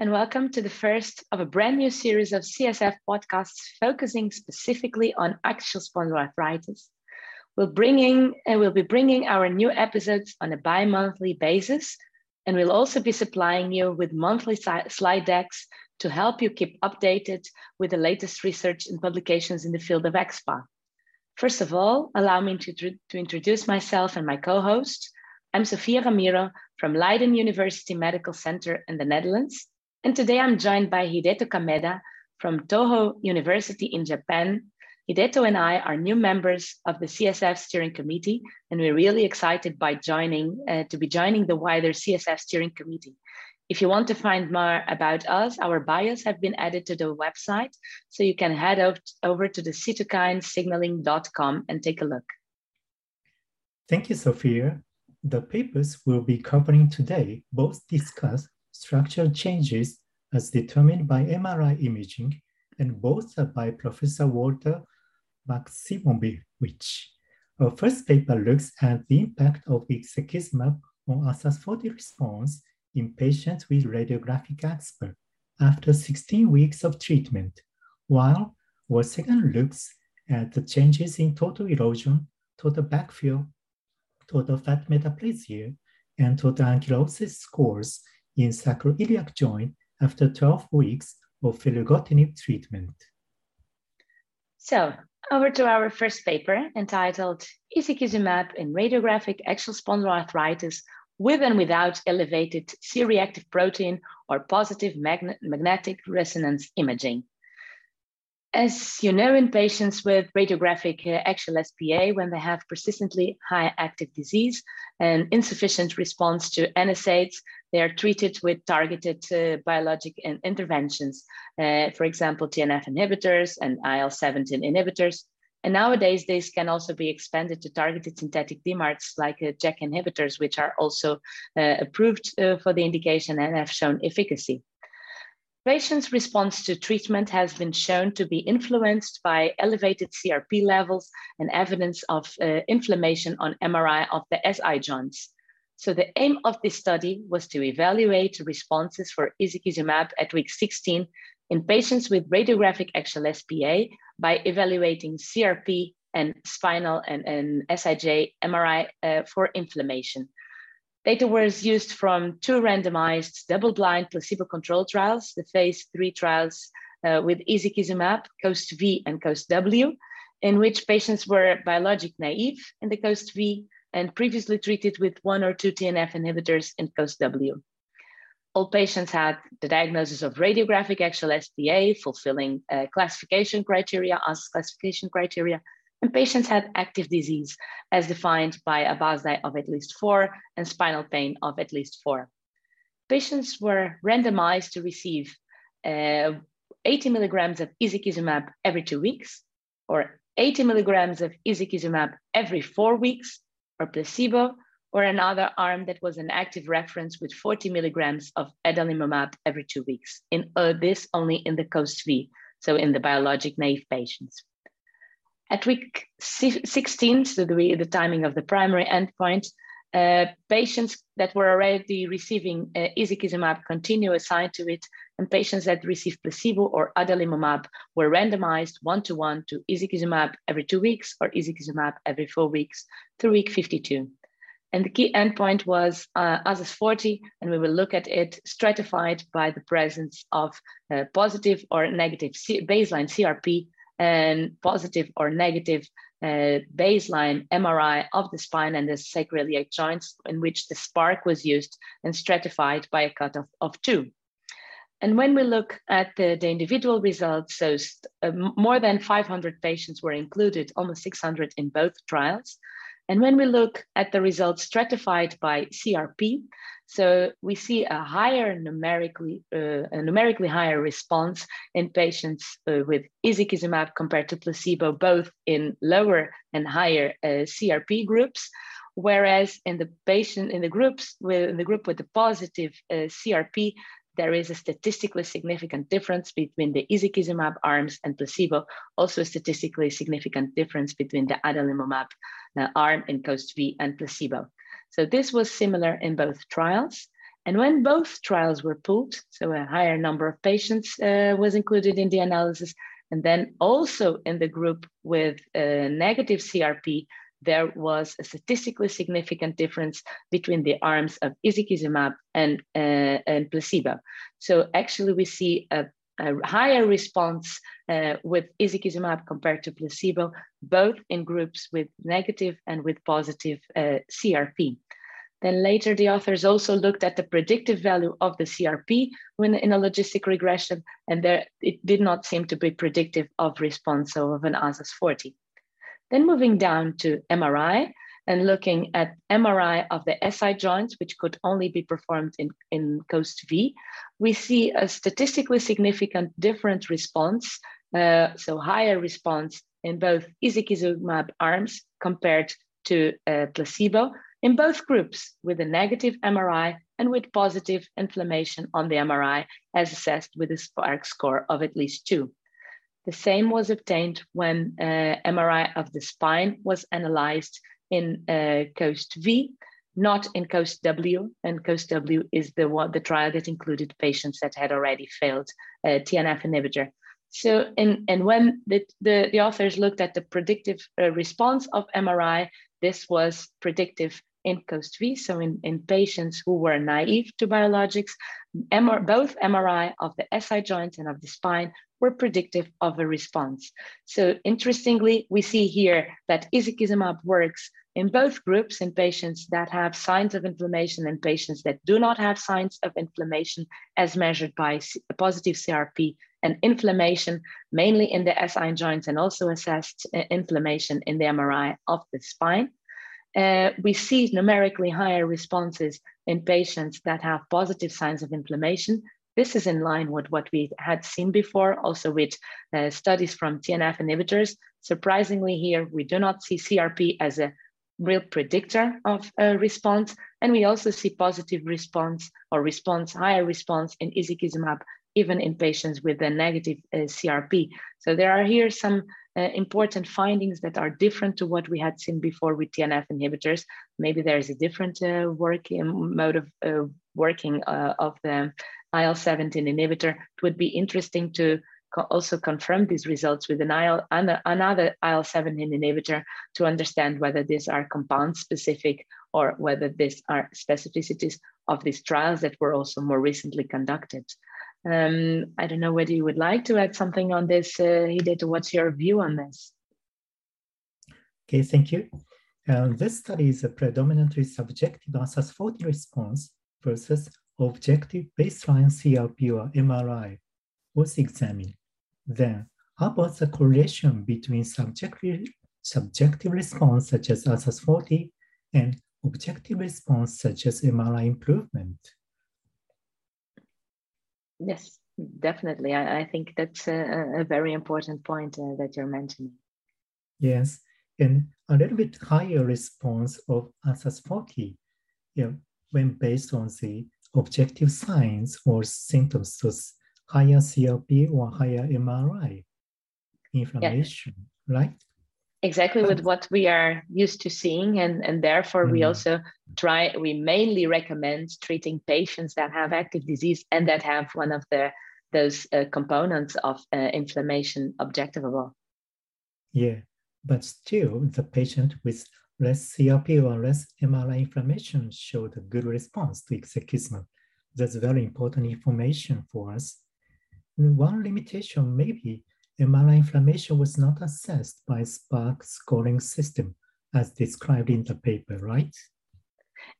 and welcome to the first of a brand new series of CSF podcasts focusing specifically on axial spondyloarthritis. We'll, bringing, uh, we'll be bringing our new episodes on a bi monthly basis, and we'll also be supplying you with monthly slide decks to help you keep updated with the latest research and publications in the field of axSpA. First of all, allow me to, to introduce myself and my co host. I'm Sofia Ramiro from Leiden University Medical Center in the Netherlands. And today I'm joined by Hideto Kameda from Toho University in Japan. Hideto and I are new members of the CSF steering committee, and we're really excited by joining uh, to be joining the wider CSF steering committee. If you want to find more about us, our bios have been added to the website, so you can head over to the cytokinesignaling.com and take a look. Thank you, Sofia. The papers we'll be covering today both discuss structural changes as determined by MRI imaging, and both are by Professor Walter Maksymowych. Our uh, first paper looks at the impact of ixekizumab on ASAS40 response in patients with radiographic axSpA after 16 weeks of treatment, while our second looks at the changes in total erosion, total backfill, total fat metaplasia, and total ankylosis scores in sacroiliac joint after 12 weeks of filgotinib treatment. So, over to our first paper entitled Ixekizumab in Radiographic Axial Spondyloarthritis with and without elevated C-reactive protein or positive magnetic resonance imaging. As you know, in patients with radiographic uh, axial SPA, when they have persistently high active disease and insufficient response to NSAIDs, they are treated with targeted uh, biologic in interventions, uh, for example, TNF inhibitors and IL 17 inhibitors. And nowadays, these can also be expanded to targeted synthetic DMARDs like uh, JAK inhibitors, which are also uh, approved uh, for the indication and have shown efficacy. Patients' response to treatment has been shown to be influenced by elevated CRP levels and evidence of uh, inflammation on MRI of the SI joints. So the aim of this study was to evaluate responses for ixekizumab at week 16 in patients with radiographic axial SPA by evaluating CRP and spinal and, and SIJ MRI uh, for inflammation. Data was used from two randomized double-blind placebo-controlled trials, the phase three trials uh, with ixekizumab, COAST V and COAST W, in which patients were biologic naive in the COAST V and previously treated with one or two TNF inhibitors in COAST-W. All patients had the diagnosis of radiographic axial SPA, fulfilling uh, classification criteria, as classification criteria, and patients had active disease as defined by a BASDAI of at least four and spinal pain of at least four. Patients were randomized to receive uh, 80 milligrams of ixekizumab every two weeks, or 80 milligrams of ixekizumab every four weeks, or placebo, or another arm that was an active reference with 40 milligrams of adalimumab every two weeks. In uh, this only in the COAST V, so in the biologic naive patients. At week 16, so the, the timing of the primary endpoint, uh, patients that were already receiving uh, ixekizumab continue assigned to it, and patients that received placebo or adalimumab were randomized one-to-one to ixekizumab every two weeks or ixekizumab every four weeks through week 52. And the key endpoint was uh, ASAS40, and we will look at it stratified by the presence of uh, positive or negative C baseline CRP and positive or negative uh, baseline MRI of the spine and the sacroiliac joints in which the SPARCC was used and stratified by a cutoff of two. And when we look at the, the individual results, so uh, more than 500 patients were included, almost 600 in both trials. And when we look at the results stratified by CRP, so we see a higher numerically, uh, a numerically higher response in patients uh, with ixekizumab compared to placebo, both in lower and higher uh, CRP groups. Whereas in the patient in the groups with in the group with the positive uh, CRP, there is a statistically significant difference between the ixekizumab arms and placebo, also a statistically significant difference between the adalimumab uh, arm in COAST V and placebo. So this was similar in both trials. And when both trials were pooled, so a higher number of patients uh, was included in the analysis, and then also in the group with a negative CRP, there was a statistically significant difference between the arms of ixekizumab and, uh, and placebo. So actually we see a, a higher response uh, with ixekizumab compared to placebo, both in groups with negative and with positive uh, CRP. Then later, the authors also looked at the predictive value of the CRP when in a logistic regression, and there it did not seem to be predictive of response so of an ASAS 40. Then moving down to MRI and looking at MRI of the SI joints, which could only be performed in, in COAST V, we see a statistically significant different response, uh, so higher response in both ixekizumab arms compared to uh, placebo, in both groups with a negative MRI and with positive inflammation on the MRI as assessed with a SPARCC score of at least two. The same was obtained when uh, MRI of the spine was analyzed in uh, COAST V, not in COAST W. And COAST W is the one, the trial that included patients that had already failed uh, TNF inhibitor. So, in, and when the, the, the authors looked at the predictive uh, response of MRI, this was predictive in COAST-V, so in, in patients who were naive to biologics, MR, both MRI of the SI joint and of the spine were predictive of a response. So interestingly, we see here that ixekizumab works in both groups in patients that have signs of inflammation and patients that do not have signs of inflammation as measured by positive CRP and inflammation, mainly in the SI joints and also assessed inflammation in the MRI of the spine. Uh, we see numerically higher responses in patients that have positive signs of inflammation. This is in line with what we had seen before, also with uh, studies from TNF inhibitors. Surprisingly, here we do not see CRP as a real predictor of a response, and we also see positive response or response, higher response in ixekizumab, even in patients with a negative uh, CRP. So there are here some uh, important findings that are different to what we had seen before with TNF inhibitors. Maybe there is a different uh, working mode of uh, working uh, of the IL-17 inhibitor. It would be interesting to co also confirm these results with an IL, another IL-17 inhibitor to understand whether these are compound specific or whether these are specificities of these trials that were also more recently conducted. Um, I don't know whether you would like to add something on this, uh, Hideto. What's your view on this? Okay, thank you. Uh, this study is a predominantly subjective ASAS 40 response versus objective baseline CRP or MRI was examined. Then, how about the correlation between subjective, subjective response such as ASAS 40 and objective response such as MRI improvement? Yes, definitely. I, I think that's a, a, very important point uh, that you're mentioning. Yes, and a little bit higher response of ASAS 40 you know, when based on the objective signs or symptoms, so higher CRP or higher MRI inflammation, yeah. right? exactly with what we are used to seeing and, and therefore mm. we also try we mainly recommend treating patients that have active disease and that have one of the those uh, components of uh, inflammation objectivable yeah but still the patient with less crp or less mri inflammation showed a good response to ixekizumab that's very important information for us. One limitation maybe MRI inflammation was not assessed by SPARCC scoring system as described in the paper, right?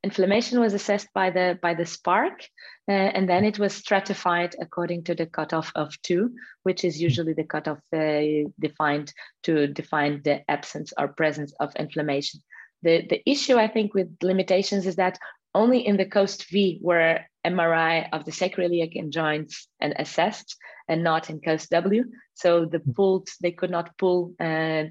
Inflammation was assessed by the by the SPARCC, uh, and then it was stratified according to the cutoff of two, which is usually the cutoff uh, defined to define the absence or presence of inflammation. The the issue I think with limitations is that only in the COAST V were MRI of the sacroiliac joints and assessed, and not in COAST W. So the hmm. pooled, they could not pull uh,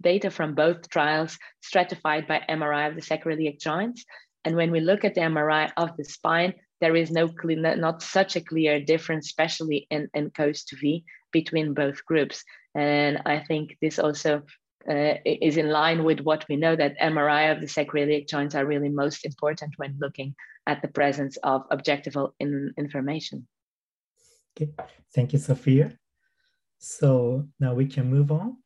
data from both trials stratified by MRI of the sacroiliac joints. And when we look at the MRI of the spine, there is no clear, not such a clear difference, especially in, in COAST V between both groups. And I think this also uh, is in line with what we know that MRI of the sacroiliac joints are really most important when looking at the presence of objectival in information. Okay, thank you, Sofia. So now we can move on.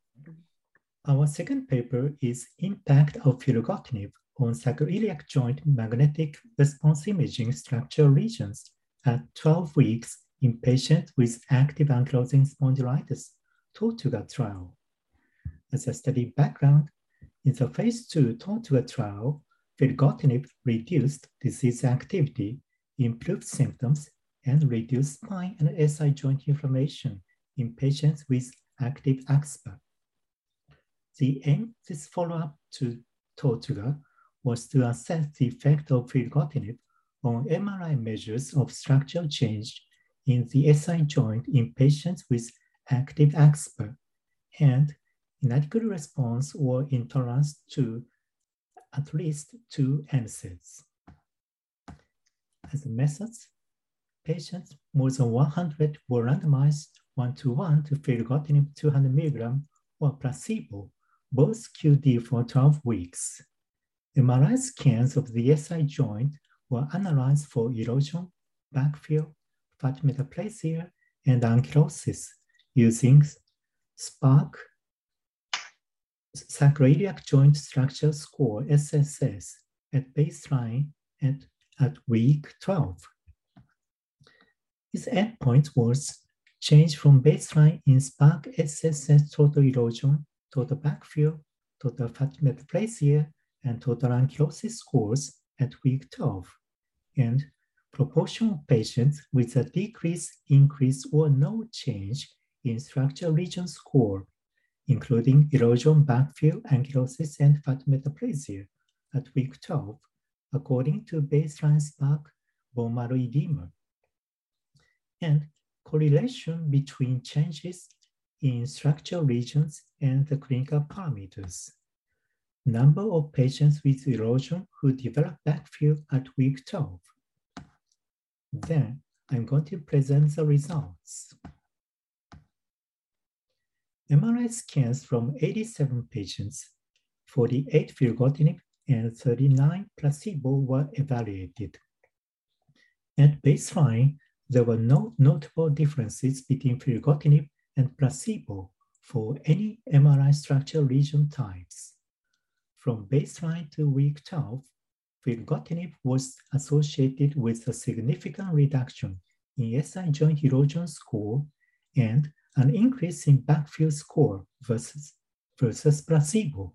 Our second paper is Impact of filgotinib on sacroiliac joint magnetic response imaging structural regions at 12 weeks in patients with active ankylosing spondylitis, Tortuga trial. As a study background, in the phase two Tortuga trial, filgotinib reduced disease activity, improved symptoms, and reduced spine and SI joint inflammation in patients with active axSpA. The aim of this follow-up to Tortuga was to assess the effect of filgotinib on MRI measures of structural change in the SI joint in patients with active axSpA and inadequate response or intolerance to at least two NSAIDs. As a methods, patients more than 100 were randomized one-to-one to filgotinib 200 milligram or placebo, both QD for 12 weeks. MRI scans of the SI joint were analyzed for erosion, backfill, fat metaplasia, and ankylosis using SPARCC sacroiliac joint structure score, SSS, at baseline and at week 12. This endpoint was change from baseline in SPARCC SSS total erosion, total backfill, total fat metaplasia, and total ankylosis scores at week 12, and proportion of patients with a decrease, increase, or no change in structure region score including erosion, backfill, ankylosis, and fat metaplasia at week 12, according to baseline SPARCC bone marrow edema. And correlation between changes in structural regions and the clinical parameters. Number of patients with erosion who develop backfill at week 12. Then I'm going to present the results. MRI scans from 87 patients, 48 filgotinib and 39 placebo were evaluated. At baseline, there were no notable differences between filgotinib and placebo for any MRI structure region types. From baseline to week 12, filgotinib was associated with a significant reduction in SI joint erosion score and an increase in backfill score versus, versus placebo.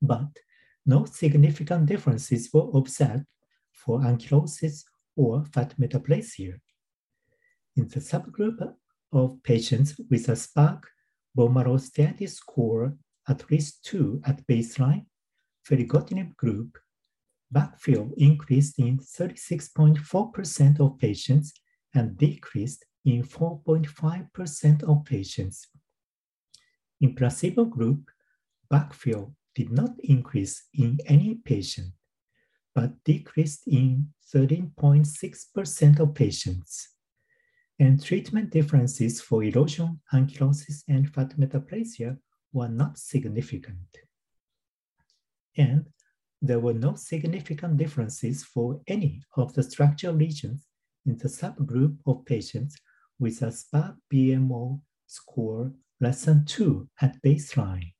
But no significant differences were observed for ankylosis or fat metaplasia. In the subgroup of patients with a SPARCC bone marrow status score at least two at baseline, filgotinib group, backfill increased in 36.4% of patients and decreased in 4.5% of patients. In placebo group, backfill did not increase in any patient, but decreased in 13.6% of patients. And treatment differences for erosion, ankylosis, and fat metaplasia were not significant. And there were no significant differences for any of the structural regions in the subgroup of patients with a SPARCC BMO score less than 2 at baseline.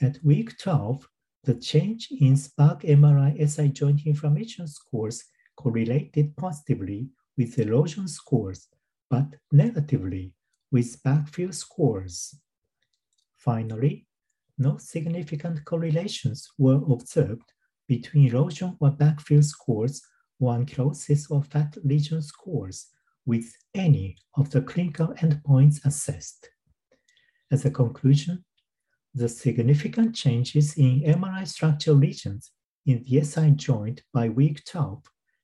At week 12, the change in SPARCC MRI SI joint inflammation scores correlated positively with erosion scores, but negatively with backfill scores. Finally, no significant correlations were observed between erosion or backfill scores or ankylosis or fat lesion scores with any of the clinical endpoints assessed. As a conclusion, the significant changes in MRI structural regions in the SI joint by week 12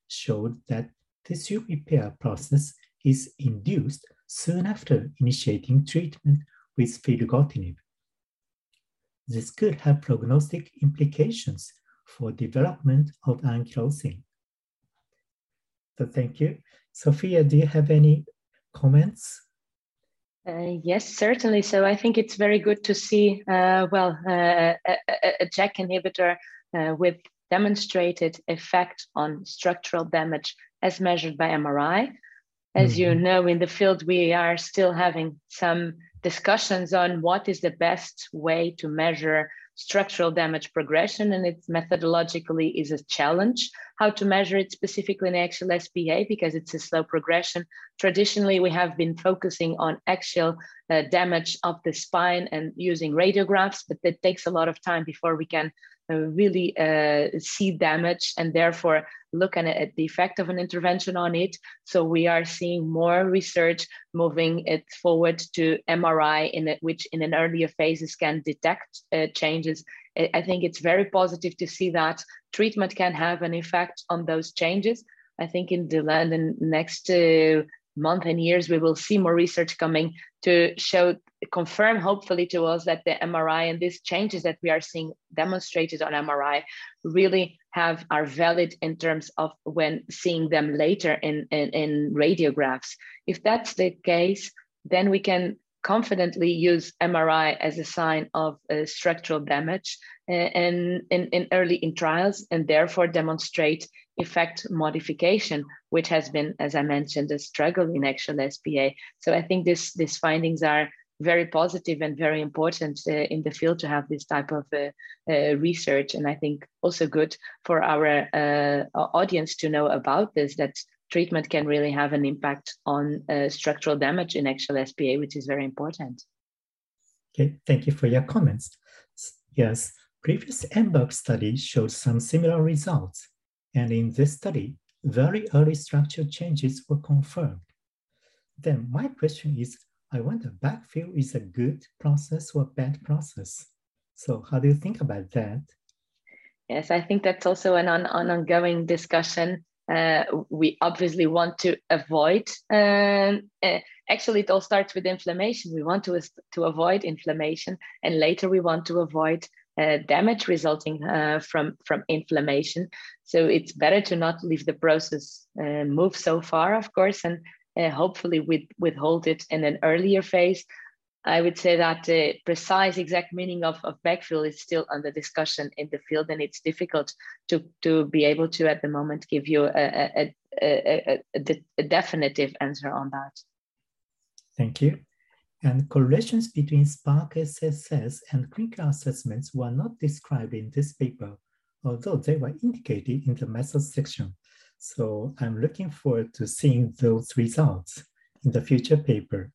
showed that tissue repair process is induced soon after initiating treatment with filgotinib. This could have prognostic implications for development of ankylosing. So thank you. Sofia, do you have any comments? Uh, yes, certainly. So I think it's very good to see, uh, well, uh, a, a, JAK inhibitor uh, with demonstrated effect on structural damage as measured by MRI. As mm-hmm. you know, in the field, we are still having some discussions on what is the best way to measure structural damage progression, and it methodologically is a challenge how to measure it specifically in axial SpA because it's a slow progression. Traditionally, we have been focusing on axial uh, damage of the spine and using radiographs, but that takes a lot of time before we can really uh, see damage and therefore look at, at, the effect of an intervention on it. So we are seeing more research moving it forward to MRI, in it, which in an earlier phases can detect uh, changes. I think it's very positive to see that treatment can have an effect on those changes. I think in the, in the next uh, month and years, we will see more research coming to show, confirm hopefully to us that the MRI and these changes that we are seeing demonstrated on MRI really have are valid in terms of when seeing them later in, in, in radiographs. If that's the case, then we can confidently use MRI as a sign of uh, structural damage uh, and in, in early in trials and therefore demonstrate effect modification, which has been, as I mentioned, a struggle in axial SpA. So I think this, these findings are very positive and very important uh, in the field to have this type of uh, uh, research. And I think also good for our uh, audience to know about this, that treatment can really have an impact on uh, structural damage in axial SpA, which is very important. Okay, thank you for your comments. Yes, previous EMBARK study showed some similar results. And in this study, very early structural changes were confirmed. Then my question is, I wonder backfill is a good process or bad process? So how do you think about that? Yes, I think that's also an, on, an ongoing discussion uh, we obviously want to avoid. Um, uh, actually, it all starts with inflammation. We want to, to avoid inflammation, and later we want to avoid uh, damage resulting uh, from, from inflammation. So it's better to not leave the process uh, move so far, of course, and uh, hopefully with, withhold it in an earlier phase I would say that the precise exact meaning of, of backfill is still under discussion in the field, and it's difficult to, to be able to at the moment give you a, a, a, a, a definitive answer on that. Thank you. And correlations between SPARCC SSS and clinical assessments were not described in this paper, although they were indicated in the method section. So I'm looking forward to seeing those results in the future paper.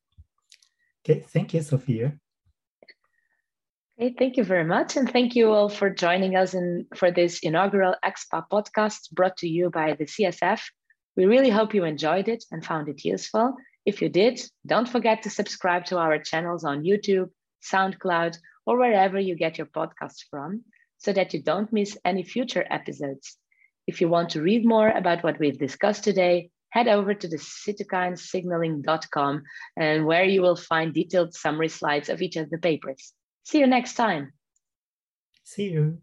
Okay, thank you, Sofia. Okay, thank you very much. And thank you all for joining us in, for this inaugural AxSpA podcast brought to you by the CSF. We really hope you enjoyed it and found it useful. If you did, don't forget to subscribe to our channels on YouTube, SoundCloud, or wherever you get your podcasts from so that you don't miss any future episodes. If you want to read more about what we've discussed today, head over to the cytokinesignaling.com and where you will find detailed summary slides of each of the papers. See you next time. See you.